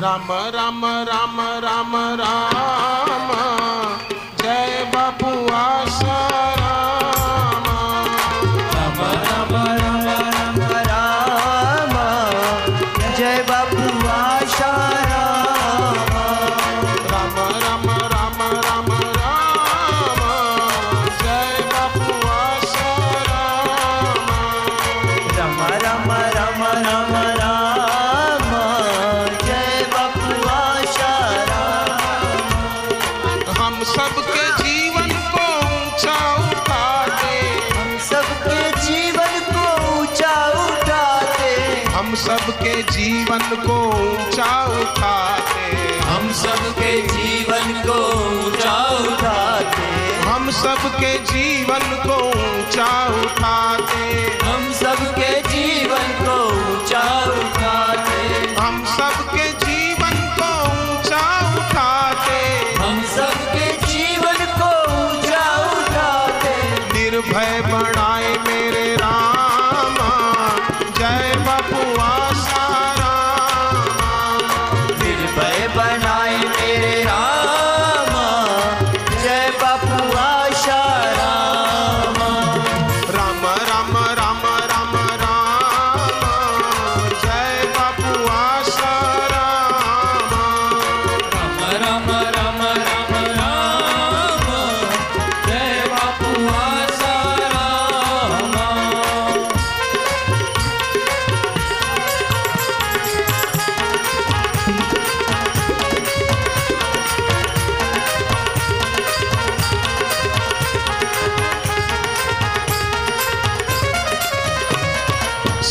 राम राम राम राम राम। जय बापू आशा। जीवन को ऊँचा उठाते हम सबके जीवन को ऊँचा उठाते हम सबके जीवन को ऊँचा उठाते हम सबके जीवन को ऊँचा उठाते हम सबके जीवन को ऊँचा उठाते हम सबके जीवन को ऊँचा उठाते निर्भय बनाए मेरे राम जय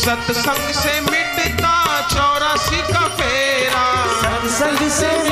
सत्संग से मिटता चौरासी का फेरा। सत्संग से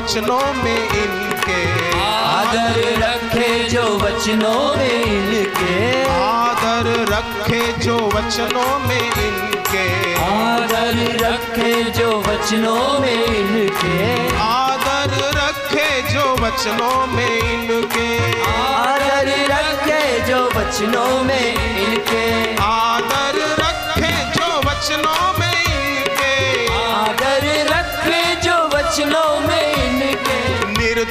वचनों में इनके। आदर रखे जो वचनों में इनके। आदर रखे जो वचनों में इनके। आदर रखे जो वचनों में इनके। आदर रखे जो वचनों में इनके। आदर रखे जो वचनों में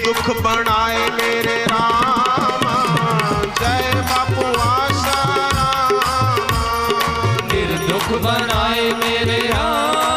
निर्दुख बनाए मेरे राम। जय बापू आशा। निर्दुख बनाए मेरे राम।